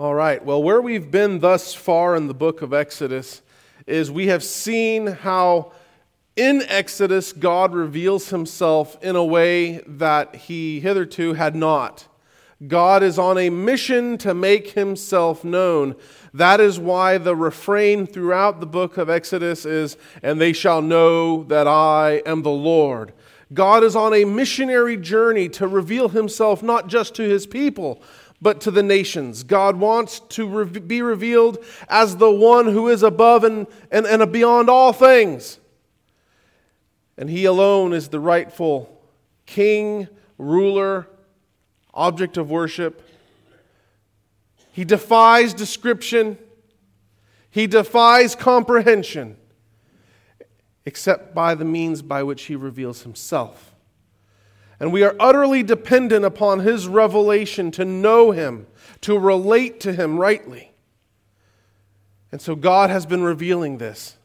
All right, well, where we've been thus far in the book of Exodus is we have seen how in Exodus God reveals himself in a way that he hitherto had not. God is on a mission to make himself known. That is why the refrain throughout the book of Exodus is, And they shall know that I am the Lord. God is on a missionary journey to reveal himself not just to his people, but to the nations. God wants to re- be revealed as the one who is above and, and, and beyond all things. And he alone is the rightful king, ruler, object of worship. He defies description, he defies comprehension, except by the means by which he reveals himself. And we are utterly dependent upon His revelation to know Him, to relate to Him rightly. And so God has been revealing this.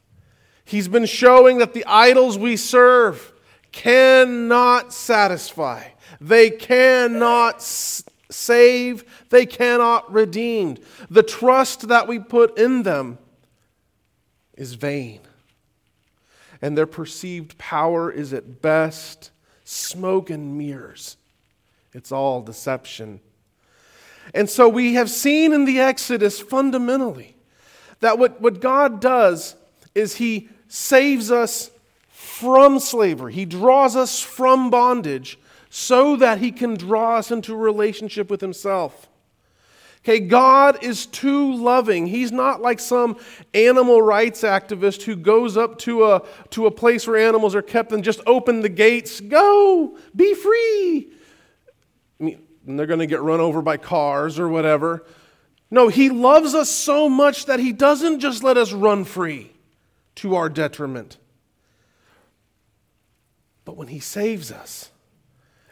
He's been showing that the idols we serve cannot satisfy, they cannot save, they cannot redeem. The trust that we put in them is vain. And their perceived power is at best smoke and mirrors. It's all deception. And so we have seen in the Exodus fundamentally that what, what God does is He saves us from slavery, He draws us from bondage so that He can draw us into a relationship with Himself. Okay, God is too loving. He's not like some animal rights activist who goes up to a, to a place where animals are kept and just open the gates. Go, be free. I mean, they're going to get run over by cars or whatever. No, He loves us so much that He doesn't just let us run free to our detriment. But when He saves us,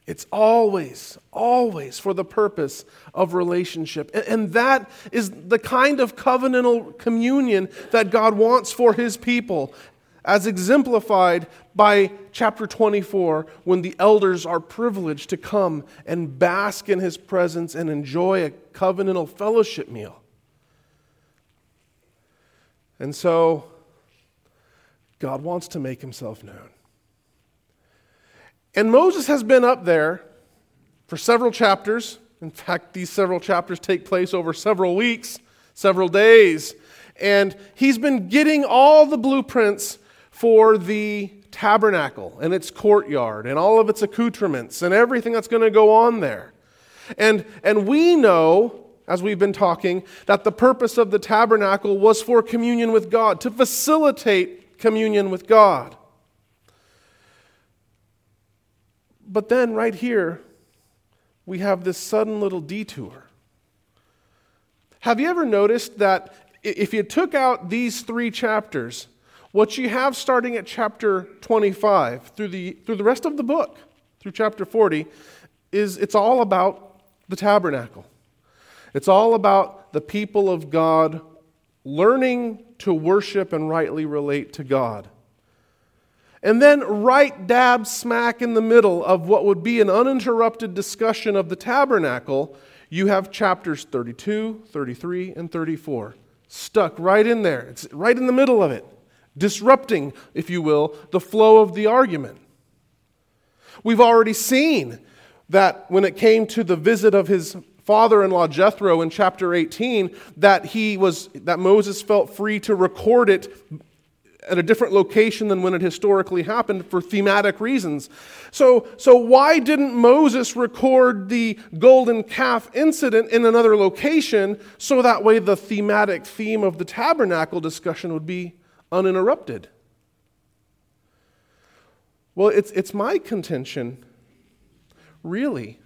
it's always, always for the purpose of relationship. And that is the kind of covenantal communion that God wants for his people, as exemplified by chapter 24, when the elders are privileged to come and bask in his presence and enjoy a covenantal fellowship meal. And so, God wants to make himself known. And Moses has been up there for several chapters. In fact, these several chapters take place over several weeks, several days. And he's been getting all the blueprints for the tabernacle and its courtyard and all of its accoutrements and everything that's going to go on there. And, and we know, as we've been talking, that the purpose of the tabernacle was for communion with God, to facilitate communion with God. But then, right here, we have this sudden little detour. Have you ever noticed that if you took out these three chapters, what you have starting at chapter 25 through the, through the rest of the book, through chapter 40, is it's all about the tabernacle. It's all about the people of God learning to worship and rightly relate to God. And then, right dab smack in the middle of what would be an uninterrupted discussion of the tabernacle, you have chapters 32, 33, and 34 stuck right in there. It's right in the middle of it, disrupting, if you will, the flow of the argument. We've already seen that when it came to the visit of his father-in-law Jethro in chapter 18 that he was that Moses felt free to record it at a different location than when it historically happened for thematic reasons. So, so why didn't Moses record the golden calf incident in another location so that way the thematic theme of the tabernacle discussion would be uninterrupted? Well, it's, it's my contention, really,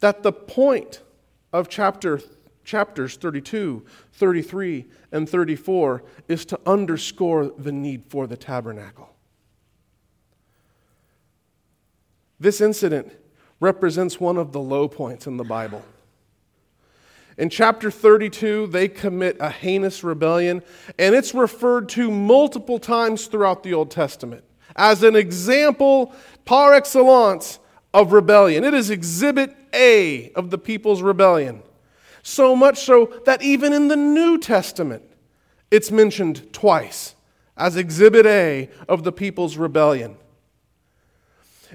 that the point of chapter chapters 32, 33, and 34 is to underscore the need for the tabernacle. This incident represents one of the low points in the Bible. In chapter 32, they commit a heinous rebellion, and it's referred to multiple times throughout the Old Testament as an example par excellence of rebellion. It is exhibit A of the people's rebellion. So much so that even in the New Testament, it's mentioned twice as exhibit A of the people's rebellion.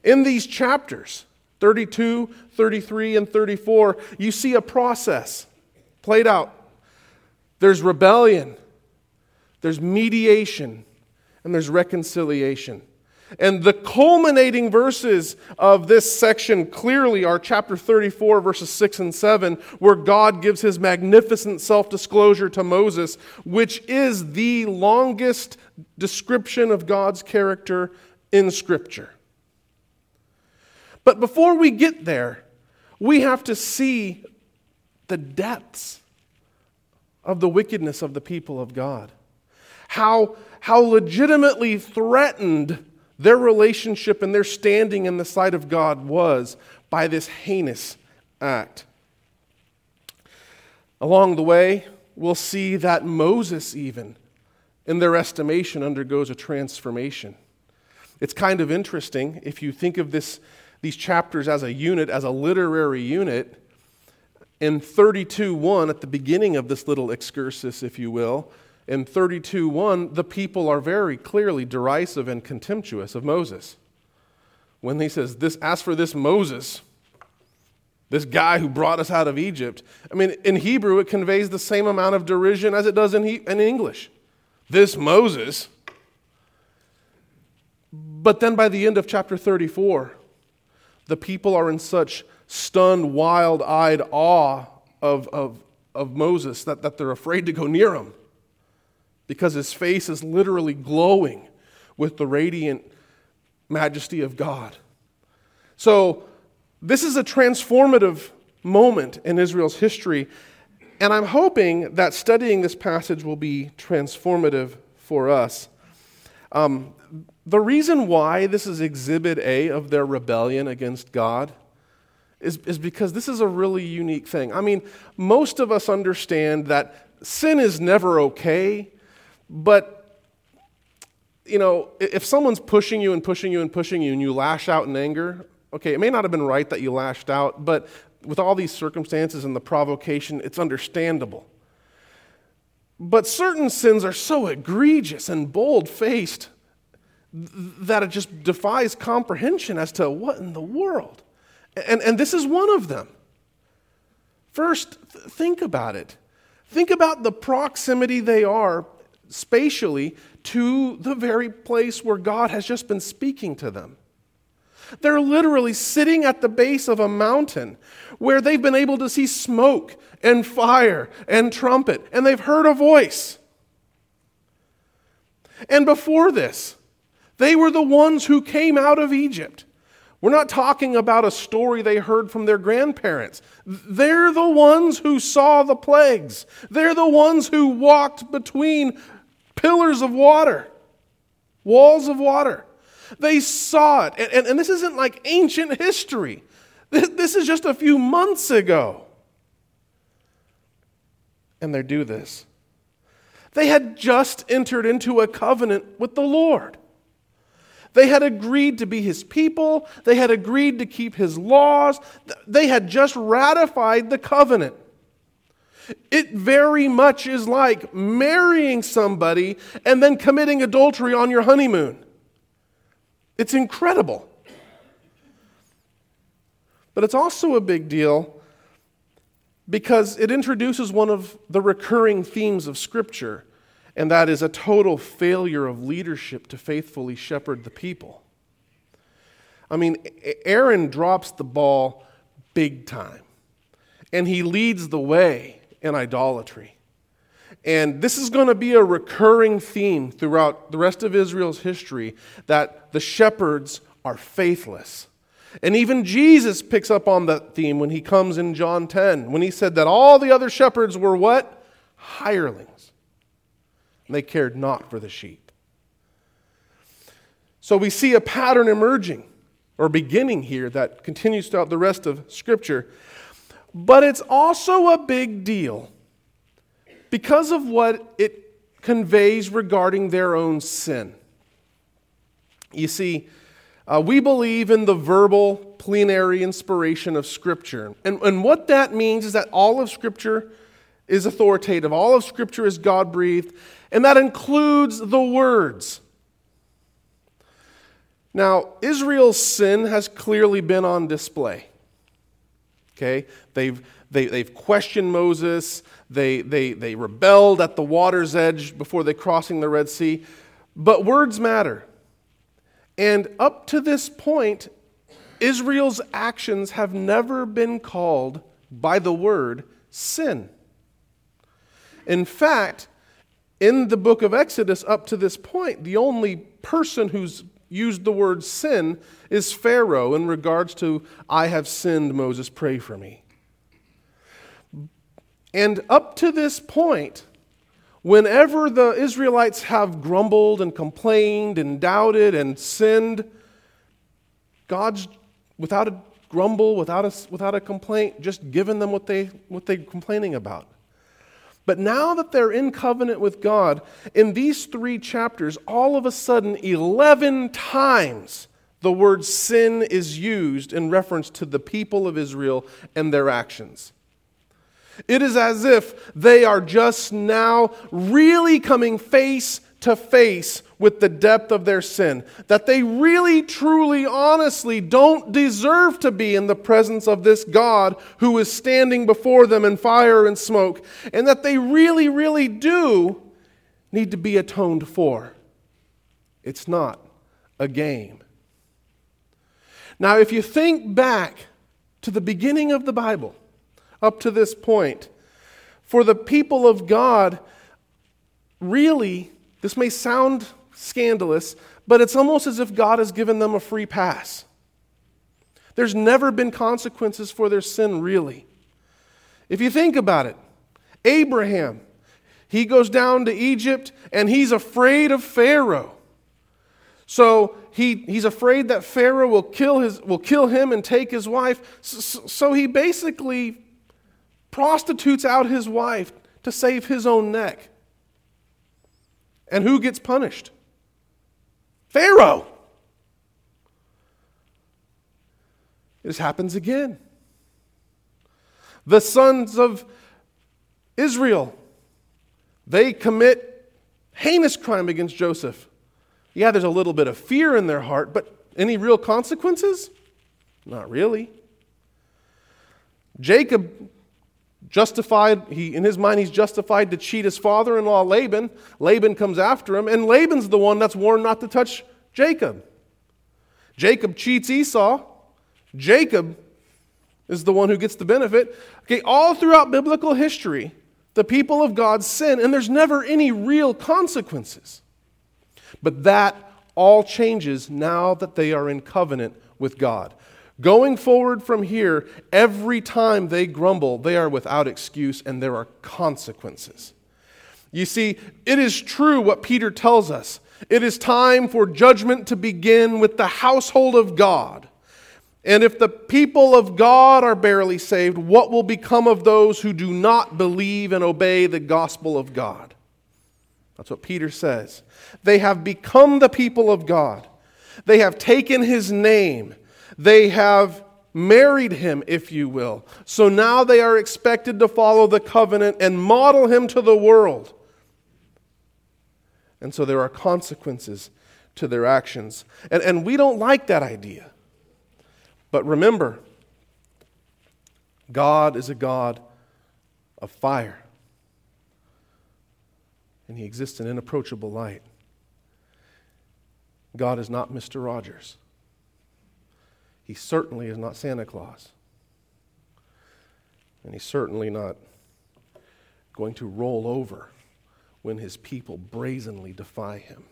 In these chapters, 32, 33, and 34, you see a process played out. There's rebellion, there's mediation, and there's reconciliation. And the culminating verses of this section clearly are chapter 34, verses 6 and 7, where God gives his magnificent self disclosure to Moses, which is the longest description of God's character in Scripture. But before we get there, we have to see the depths of the wickedness of the people of God. How, how legitimately threatened their relationship and their standing in the sight of God was by this heinous act. Along the way, we'll see that Moses, even in their estimation, undergoes a transformation. It's kind of interesting if you think of this, these chapters as a unit, as a literary unit. In 32:1, at the beginning of this little excursus, if you will, in 32:1, the people are very clearly derisive and contemptuous of Moses. When he says, "This ask for this Moses, this guy who brought us out of Egypt." I mean, in Hebrew it conveys the same amount of derision as it does in, he, in English. This Moses. But then by the end of chapter 34, the people are in such stunned, wild eyed awe of, of, of Moses that, that they're afraid to go near him because his face is literally glowing with the radiant majesty of God. So, this is a transformative moment in Israel's history, and I'm hoping that studying this passage will be transformative for us. Um, the reason why this is exhibit A of their rebellion against God is, is because this is a really unique thing. I mean, most of us understand that sin is never okay, but, you know, if someone's pushing you and pushing you and pushing you and you lash out in anger, okay, it may not have been right that you lashed out, but with all these circumstances and the provocation, it's understandable. But certain sins are so egregious and bold faced that it just defies comprehension as to what in the world. And, and this is one of them. First, think about it. Think about the proximity they are spatially to the very place where God has just been speaking to them. They're literally sitting at the base of a mountain where they've been able to see smoke and fire and trumpet, and they've heard a voice. And before this, they were the ones who came out of Egypt. We're not talking about a story they heard from their grandparents. They're the ones who saw the plagues. They're the ones who walked between pillars of water, walls of water. They saw it. And, and, and this isn't like ancient history, this, this is just a few months ago. And they do this. They had just entered into a covenant with the Lord. They had agreed to be his people. They had agreed to keep his laws. They had just ratified the covenant. It very much is like marrying somebody and then committing adultery on your honeymoon. It's incredible. But it's also a big deal because it introduces one of the recurring themes of Scripture, and that is a total failure of leadership to faithfully shepherd the people. I mean, Aaron drops the ball big time, and he leads the way and idolatry. And this is going to be a recurring theme throughout the rest of Israel's history that the shepherds are faithless. And even Jesus picks up on that theme when he comes in John 10, when he said that all the other shepherds were what? Hirelings. And they cared not for the sheep. So we see a pattern emerging or beginning here that continues throughout the rest of Scripture but it's also a big deal because of what it conveys regarding their own sin. You see, Uh, we believe in the verbal plenary inspiration of Scripture. And, and what that means is that all of Scripture is authoritative, all of Scripture is God breathed, and that includes the words. Now, Israel's sin has clearly been on display. Okay? They've, they, they've questioned Moses. They, they, they rebelled at the water's edge before they crossing the Red Sea. But words matter. And up to this point, Israel's actions have never been called by the word sin. In fact, in the book of Exodus, up to this point, the only person who's used the word sin is Pharaoh in regards to, I have sinned, Moses, pray for me. And up to this point, whenever the Israelites have grumbled and complained and doubted and sinned, God's, without a grumble, without a, without a complaint, just given them what, they, what they're complaining about. But now that they're in covenant with God, in these three chapters, all of a sudden, 11 times the word sin is used in reference to the people of Israel and their actions. It is as if they are just now really coming face to face with the depth of their sin. That they really, truly, honestly don't deserve to be in the presence of this God who is standing before them in fire and smoke. And that they really, really do need to be atoned for. It's not a game. Now, if you think back to the beginning of the Bible, up to this point, for the people of God, really, this may sound scandalous, but it's almost as if God has given them a free pass. There's never been consequences for their sin, really. If you think about it, Abraham, he goes down to Egypt and he's afraid of Pharaoh. So he, he's afraid that Pharaoh will kill, his, will kill him and take his wife. So, so he basically prostitutes out his wife to save his own neck. And who gets punished? Pharaoh. This happens again. The sons of Israel, they commit heinous crime against Joseph. Yeah, there's a little bit of fear in their heart, but any real consequences? Not really. Jacob justified he in his mind he's justified to cheat his father-in-law laban. Laban comes after him and laban's the one that's warned not to touch jacob. Jacob cheats esau. Jacob is the one who gets the benefit. Okay all throughout biblical history the people of god sin and there's never any real consequences. But that all changes now that they are in covenant with god Going forward from here, every time they grumble, they are without excuse and there are consequences. You see, it is true what Peter tells us. It is time for judgment to begin with the household of God. And if the people of God are barely saved, what will become of those who do not believe and obey the gospel of God? That's what Peter says. They have become the people of God. They have taken his name they have married him, if you will. So now they are expected to follow the covenant and model him to the world. And so there are consequences to their actions. And, and we don't like that idea. But remember, God is a God of fire. And he exists in an inapproachable light. God is not Mr. Rogers. He certainly is not Santa Claus. And he's certainly not going to roll over when his people brazenly defy him.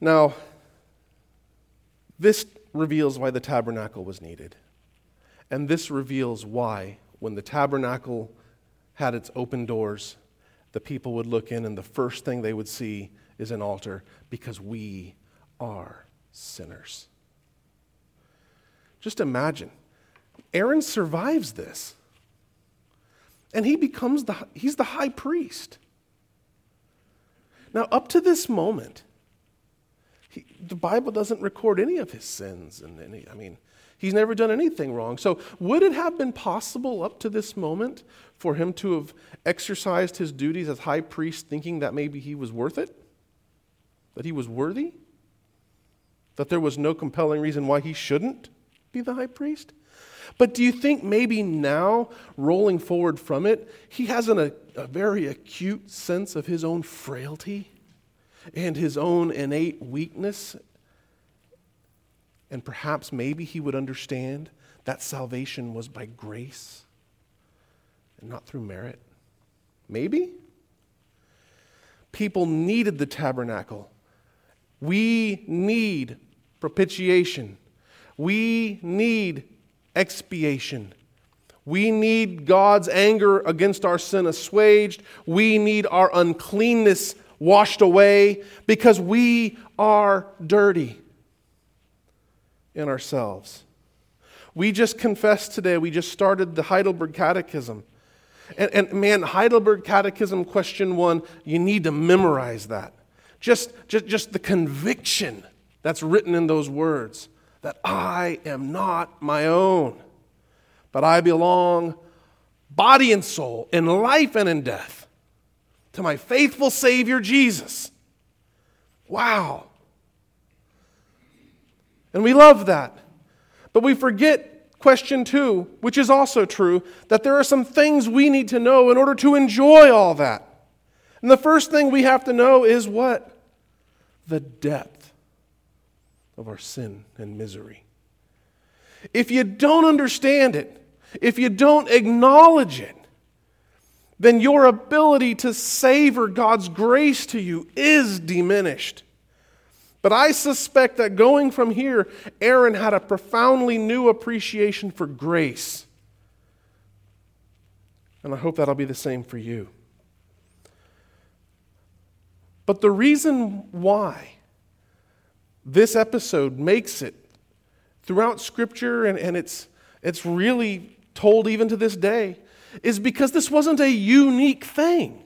Now, this reveals why the tabernacle was needed. And this reveals why, when the tabernacle had its open doors, the people would look in and the first thing they would see is an altar because we are sinners. Just imagine. Aaron survives this. And he becomes the he's the high priest. Now up to this moment, he, the Bible doesn't record any of his sins. And any, I mean, he's never done anything wrong. So, would it have been possible up to this moment for him to have exercised his duties as high priest thinking that maybe he was worth it? That he was worthy? That there was no compelling reason why he shouldn't be the high priest? But do you think maybe now, rolling forward from it, he has an, a, a very acute sense of his own frailty and his own innate weakness? And perhaps maybe he would understand that salvation was by grace and not through merit. Maybe? People needed the tabernacle. We need propitiation. We need expiation. We need God's anger against our sin assuaged. We need our uncleanness washed away because we are dirty in ourselves. We just confessed today, we just started the Heidelberg Catechism. And, and, man, Heidelberg Catechism question one, you need to memorize that. Just, just, just the conviction that's written in those words that I am not my own, but I belong body and soul, in life and in death, to my faithful Savior Jesus. Wow. And we love that. But we forget question two, which is also true, that there are some things we need to know in order to enjoy all that. And the first thing we have to know is what? The depth of our sin and misery. If you don't understand it, if you don't acknowledge it, then your ability to savor God's grace to you is diminished. But I suspect that going from here, Aaron had a profoundly new appreciation for grace. And I hope that'll be the same for you. But the reason why this episode makes it throughout Scripture, and, and it's, it's really told even to this day, is because this wasn't a unique thing.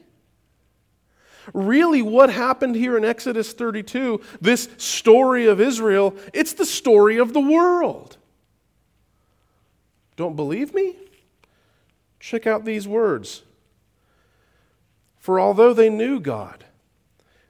Really, what happened here in Exodus 32, this story of Israel, it's the story of the world. Don't believe me? Check out these words. For although they knew God,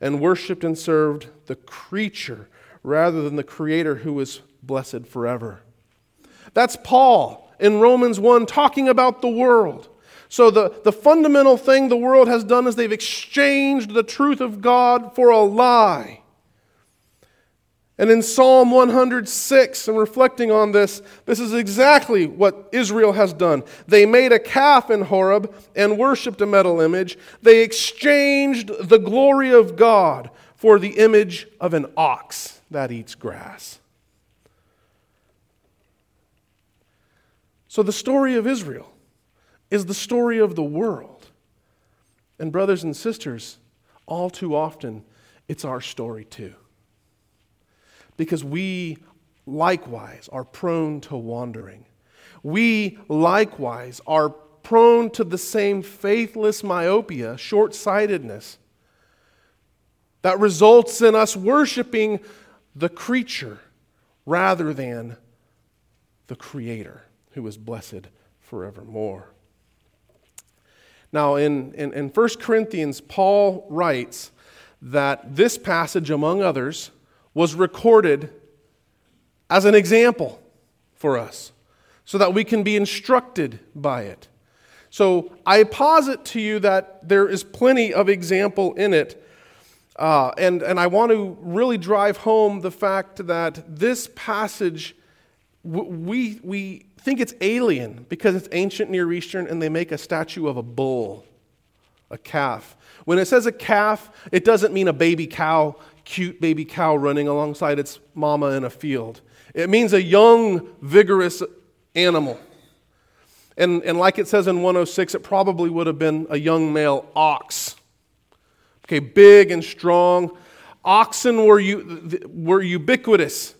and worshiped and served the creature rather than the Creator who is blessed forever. That's Paul in Romans 1 talking about the world. So, the, the fundamental thing the world has done is they've exchanged the truth of God for a lie. And in Psalm 106, and reflecting on this, this is exactly what Israel has done. They made a calf in Horeb and worshiped a metal image. They exchanged the glory of God for the image of an ox that eats grass. So, the story of Israel is the story of the world. And, brothers and sisters, all too often, it's our story too. Because we likewise are prone to wandering. We likewise are prone to the same faithless myopia, short sightedness, that results in us worshiping the creature rather than the Creator who is blessed forevermore. Now, in, in, in 1 Corinthians, Paul writes that this passage, among others, was recorded as an example for us so that we can be instructed by it. So I posit to you that there is plenty of example in it. Uh, and, and I want to really drive home the fact that this passage, we, we think it's alien because it's ancient Near Eastern and they make a statue of a bull, a calf. When it says a calf, it doesn't mean a baby cow cute baby cow running alongside its mama in a field. It means a young, vigorous animal. And, and like it says in 106, it probably would have been a young male ox. Okay, big and strong. Oxen were, were ubiquitous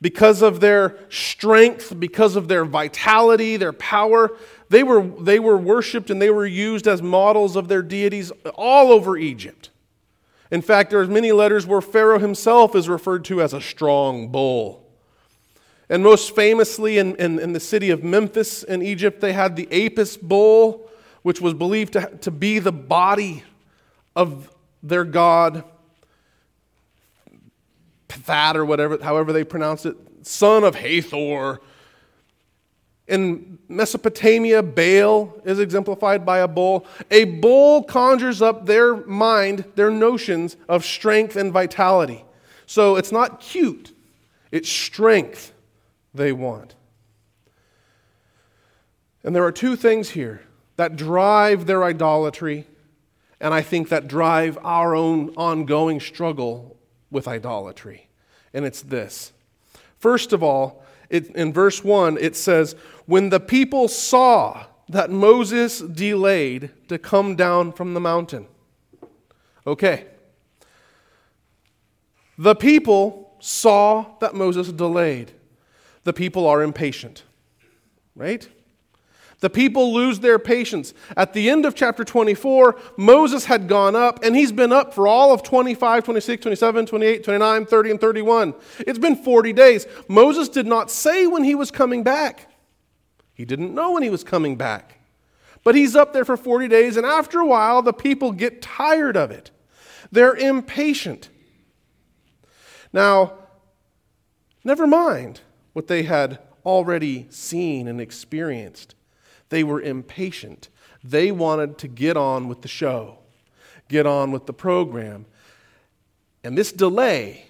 because of their strength, because of their vitality, their power. They were, they were worshiped and they were used as models of their deities all over Egypt. In fact, there are many letters where Pharaoh himself is referred to as a strong bull. And most famously, in, in, in, the city of Memphis in Egypt, they had the Apis bull, which was believed to, to be the body of their god, Ptah or whatever, however they pronounce it, son of Hathor. In Mesopotamia, Baal is exemplified by a bull. A bull conjures up their mind, their notions of strength and vitality. So it's not cute, it's strength they want. And there are two things here that drive their idolatry, and I think that drive our own ongoing struggle with idolatry. And it's this. First of all, it, in verse 1, it says, When the people saw that Moses delayed to come down from the mountain. Okay. The people saw that Moses delayed. The people are impatient, right? The people lose their patience. At the end of chapter 24, Moses had gone up, and he's been up for all of 25, 26, 27, 28, 29, 30, and 31. It's been 40 days. Moses did not say when he was coming back, he didn't know when he was coming back. But he's up there for 40 days, and after a while, the people get tired of it. They're impatient. Now, never mind what they had already seen and experienced. They were impatient. They wanted to get on with the show, get on with the program. And this delay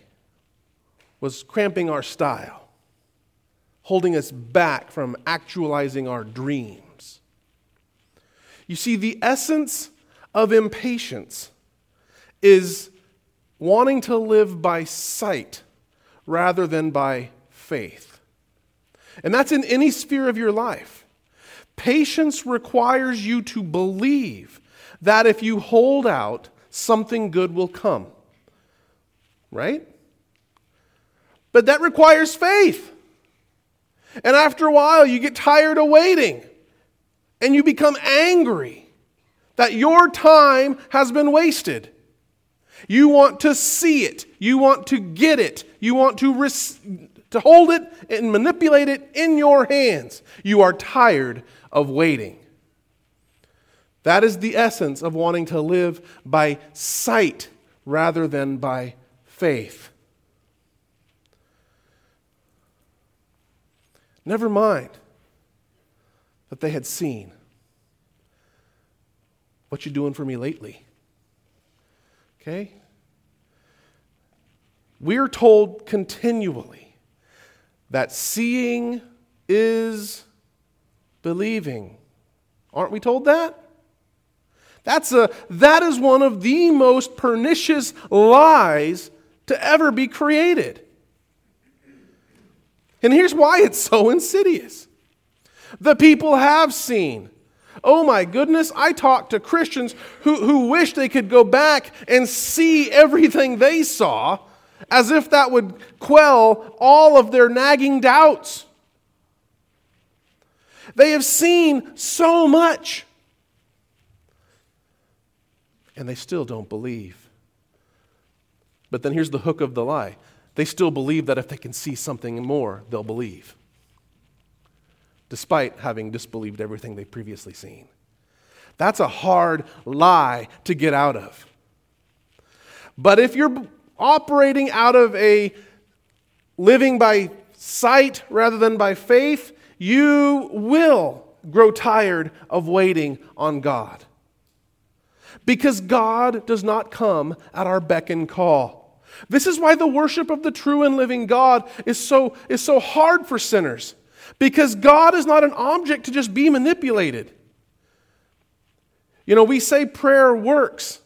was cramping our style, holding us back from actualizing our dreams. You see, the essence of impatience is wanting to live by sight rather than by faith. And that's in any sphere of your life. Patience requires you to believe that if you hold out, something good will come. Right? But that requires faith. And after a while, you get tired of waiting and you become angry that your time has been wasted. You want to see it, you want to get it, you want to, res- to hold it and manipulate it in your hands. You are tired of waiting. That is the essence of wanting to live by sight rather than by faith. Never mind that they had seen. What you doing for me lately? Okay? We're told continually that seeing is believing. Aren't we told that? That's a, that is one of the most pernicious lies to ever be created. And here's why it's so insidious. The people have seen. Oh my goodness, I talk to Christians who, who wish they could go back and see everything they saw as if that would quell all of their nagging doubts. They have seen so much. And they still don't believe. But then here's the hook of the lie they still believe that if they can see something more, they'll believe, despite having disbelieved everything they've previously seen. That's a hard lie to get out of. But if you're operating out of a living by sight rather than by faith, you will grow tired of waiting on God. Because God does not come at our beck and call. This is why the worship of the true and living God is so, is so hard for sinners. Because God is not an object to just be manipulated. You know, we say prayer works,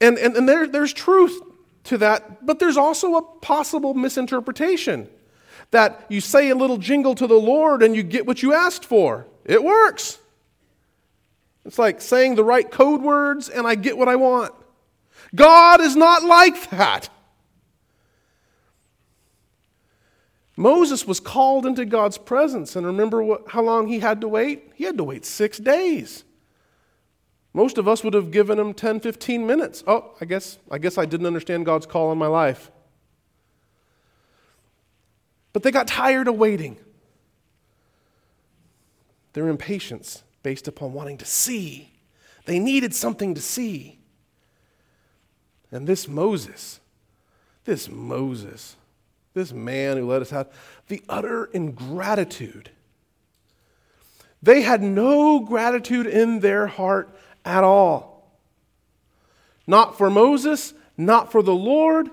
and, and, and there, there's truth to that, but there's also a possible misinterpretation that you say a little jingle to the Lord and you get what you asked for. It works. It's like saying the right code words and I get what I want. God is not like that. Moses was called into God's presence, and remember what, how long he had to wait? He had to wait six days. Most of us would have given him 10, 15 minutes. Oh, I guess, I guess I didn't understand God's call in my life. But they got tired of waiting. Their impatience based upon wanting to see. They needed something to see. And this Moses, this Moses, this man who led us out, the utter ingratitude. They had no gratitude in their heart at all. Not for Moses, not for the Lord.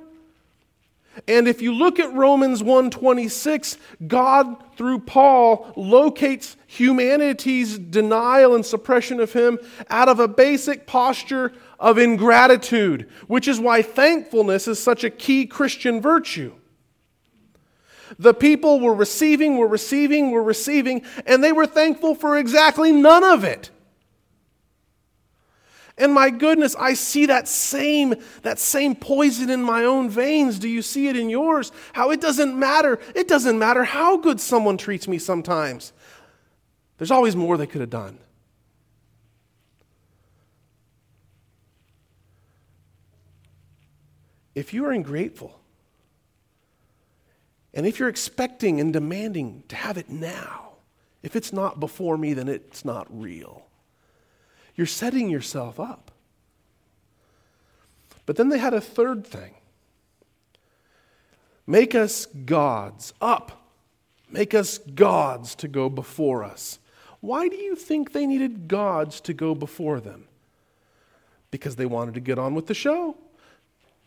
And if you look at Romans 1:26, God through Paul locates humanity's denial and suppression of him out of a basic posture of ingratitude, which is why thankfulness is such a key Christian virtue. The people were receiving, were receiving, were receiving, and they were thankful for exactly none of it. And my goodness, I see that same, that same poison in my own veins. Do you see it in yours? How it doesn't matter. It doesn't matter how good someone treats me sometimes. There's always more they could have done. If you are ungrateful, and if you're expecting and demanding to have it now, if it's not before me, then it's not real. You're setting yourself up. But then they had a third thing make us gods up, make us gods to go before us. Why do you think they needed gods to go before them? Because they wanted to get on with the show.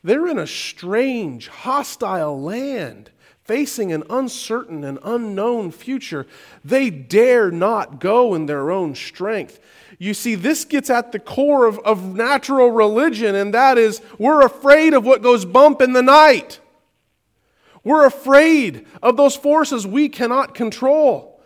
They're in a strange, hostile land facing an uncertain and unknown future. They dare not go in their own strength. You see, this gets at the core of, of natural religion, and that is we're afraid of what goes bump in the night. We're afraid of those forces we cannot control.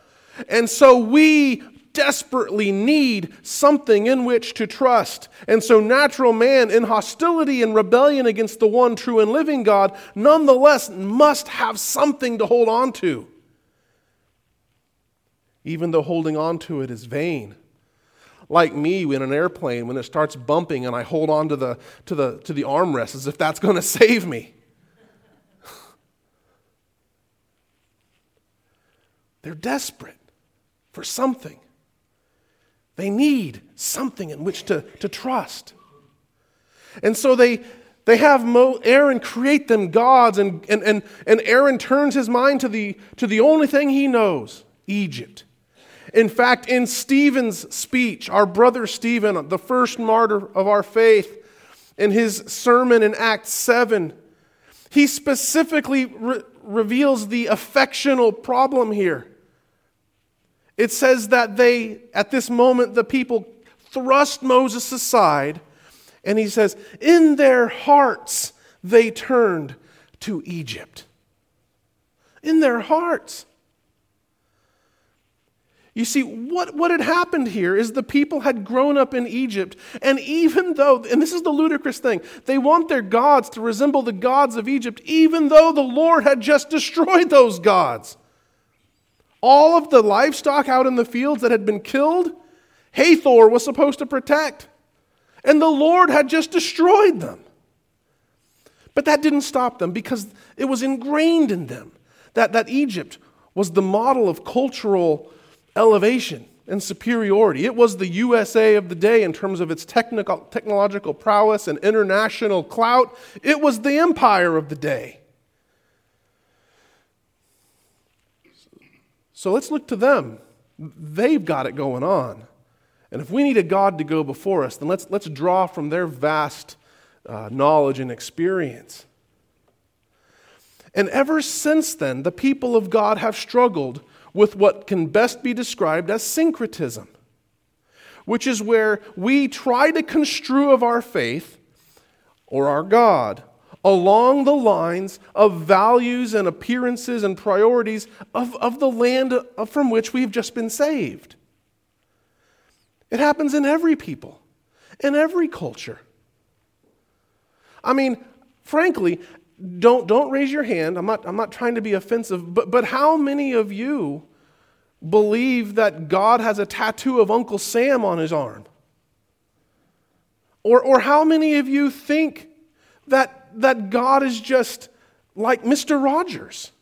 And so we desperately need something in which to trust. And so, natural man, in hostility and rebellion against the one true and living God, nonetheless must have something to hold on to, even though holding on to it is vain like me in an airplane when it starts bumping and I hold on to the, to the, to the armrest as if that's going to save me. They're desperate for something. They need something in which to, to trust. And so they, they have Mo, Aaron create them gods, and, and, and, and Aaron turns his mind to the, to the only thing he knows Egypt. In fact, in Stephen's speech, our brother Stephen, the first martyr of our faith, in his sermon in Acts 7, he specifically re- reveals the affectional problem here. It says that they, at this moment, the people thrust Moses aside, and he says, In their hearts they turned to Egypt. In their hearts. You see, what, what had happened here is the people had grown up in Egypt, and even though, and this is the ludicrous thing, they want their gods to resemble the gods of Egypt, even though the Lord had just destroyed those gods. All of the livestock out in the fields that had been killed, Hathor was supposed to protect, and the Lord had just destroyed them. But that didn't stop them because it was ingrained in them that, that Egypt was the model of cultural elevation and superiority. It was the USA of the day in terms of its technical, technological prowess and international clout. It was the empire of the day. So let's look to them. They've got it going on. And if we need a God to go before us, then let's, let's draw from their vast uh, knowledge and experience. And ever since then, the people of God have struggled with what can best be described as syncretism, which is where we try to construe of our faith or our God along the lines of values and appearances and priorities of, of the land from which we've just been saved. It happens in every people, in every culture. I mean, frankly, don't, don't raise your hand. I'm not, I'm not trying to be offensive, but, but how many of you believe that God has a tattoo of Uncle Sam on his arm? Or, or how many of you think that, that God is just like Mr. Rogers?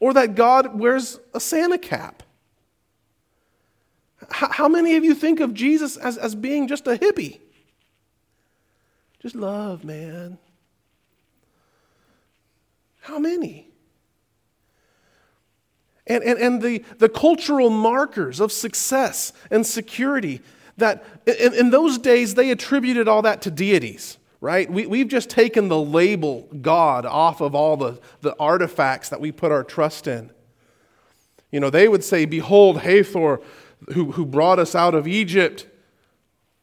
Or that God wears a Santa cap? How, many of you think of Jesus as, as being just a hippie? Just love, man. How many? And, and, and the, the cultural markers of success and security that in, in those days they attributed all that to deities right? We, we've just taken the label God off of all the, the artifacts that we put our trust in. You know, they would say, Behold, Hathor, who, who brought us out of Egypt.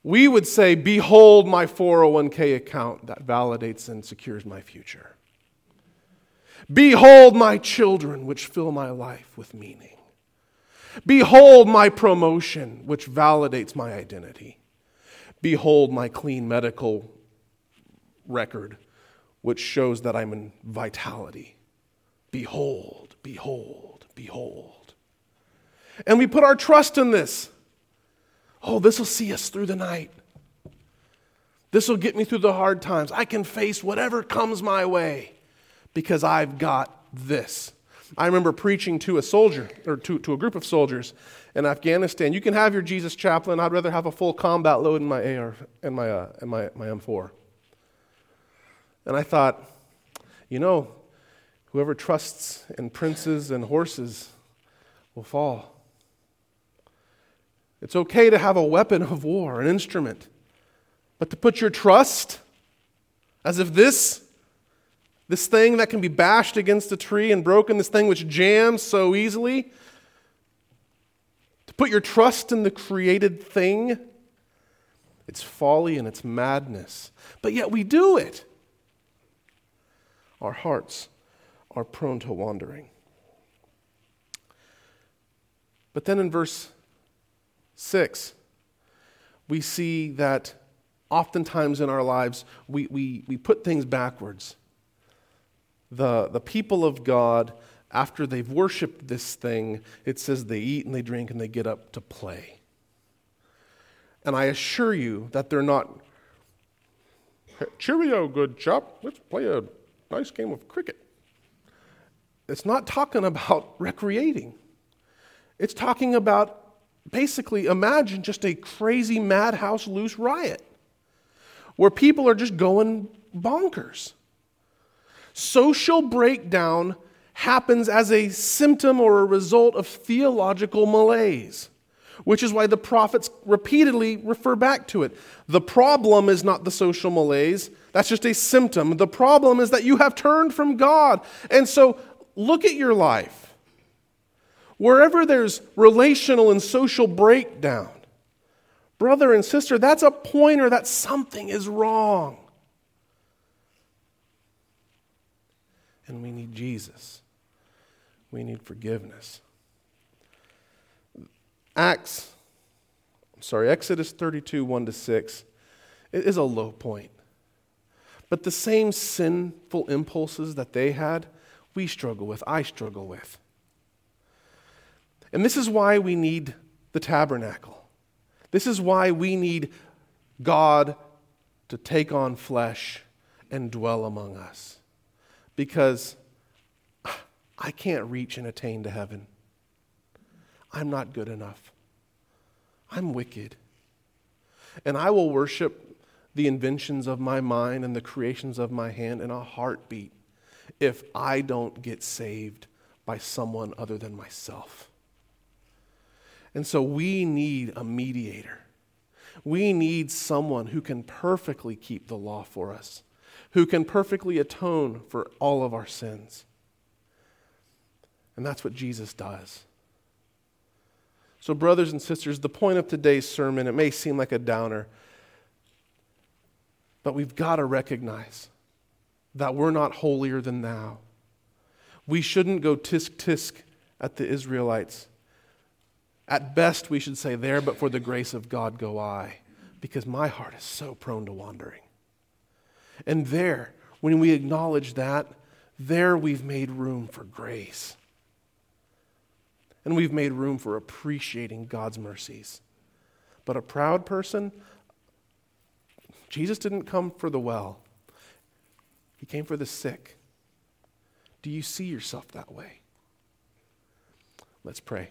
We would say, Behold my 401k account that validates and secures my future. Behold my children, which fill my life with meaning. Behold my promotion, which validates my identity. Behold my clean medical record, which shows that I'm in vitality. Behold, behold, behold. And we put our trust in this. Oh, this will see us through the night. This will get me through the hard times. I can face whatever comes my way because I've got this. I remember preaching to a soldier, or to, to a group of soldiers in Afghanistan. You can have your Jesus chaplain. I'd rather have a full combat load in my AR and my, uh, and my, my M4. And I thought, you know, whoever trusts in princes and horses will fall. It's okay to have a weapon of war, an instrument, but to put your trust as if this this thing that can be bashed against a tree and broken, this thing which jams so easily. To put your trust in the created thing, it's folly and it's madness. But yet we do it. Our hearts are prone to wandering. But then in verse 6, we see that oftentimes in our lives we, we, we put things backwards the, the people of God, after they've worshiped this thing, it says they eat and they drink and they get up to play. And I assure you that they're not, cheerio, good chap, let's play a nice game of cricket. It's not talking about recreating. It's talking about basically imagine just a crazy madhouse loose riot where people are just going bonkers. Social breakdown happens as a symptom or a result of theological malaise, which is why the prophets repeatedly refer back to it. The problem is not the social malaise, that's just a symptom. The problem is that you have turned from God. And so look at your life. Wherever there's relational and social breakdown, brother and sister, that's a pointer that something is wrong. and we need Jesus. We need forgiveness. Acts, I'm sorry, Exodus 32, 1 to 6, it is a low point. But the same sinful impulses that they had, we struggle with, I struggle with. And this is why we need the tabernacle. This is why we need God to take on flesh and dwell among us because I can't reach and attain to heaven. I'm not good enough. I'm wicked. And I will worship the inventions of my mind and the creations of my hand in a heartbeat if I don't get saved by someone other than myself. And so we need a mediator. We need someone who can perfectly keep the law for us who can perfectly atone for all of our sins. And that's what Jesus does. So, brothers and sisters, the point of today's sermon, it may seem like a downer, but we've got to recognize that we're not holier than thou. We shouldn't go tisk tisk at the Israelites. At best, we should say, There, but for the grace of God go I, because my heart is so prone to wandering. And there, when we acknowledge that, there we've made room for grace. And we've made room for appreciating God's mercies. But a proud person, Jesus didn't come for the well, He came for the sick. Do you see yourself that way? Let's pray.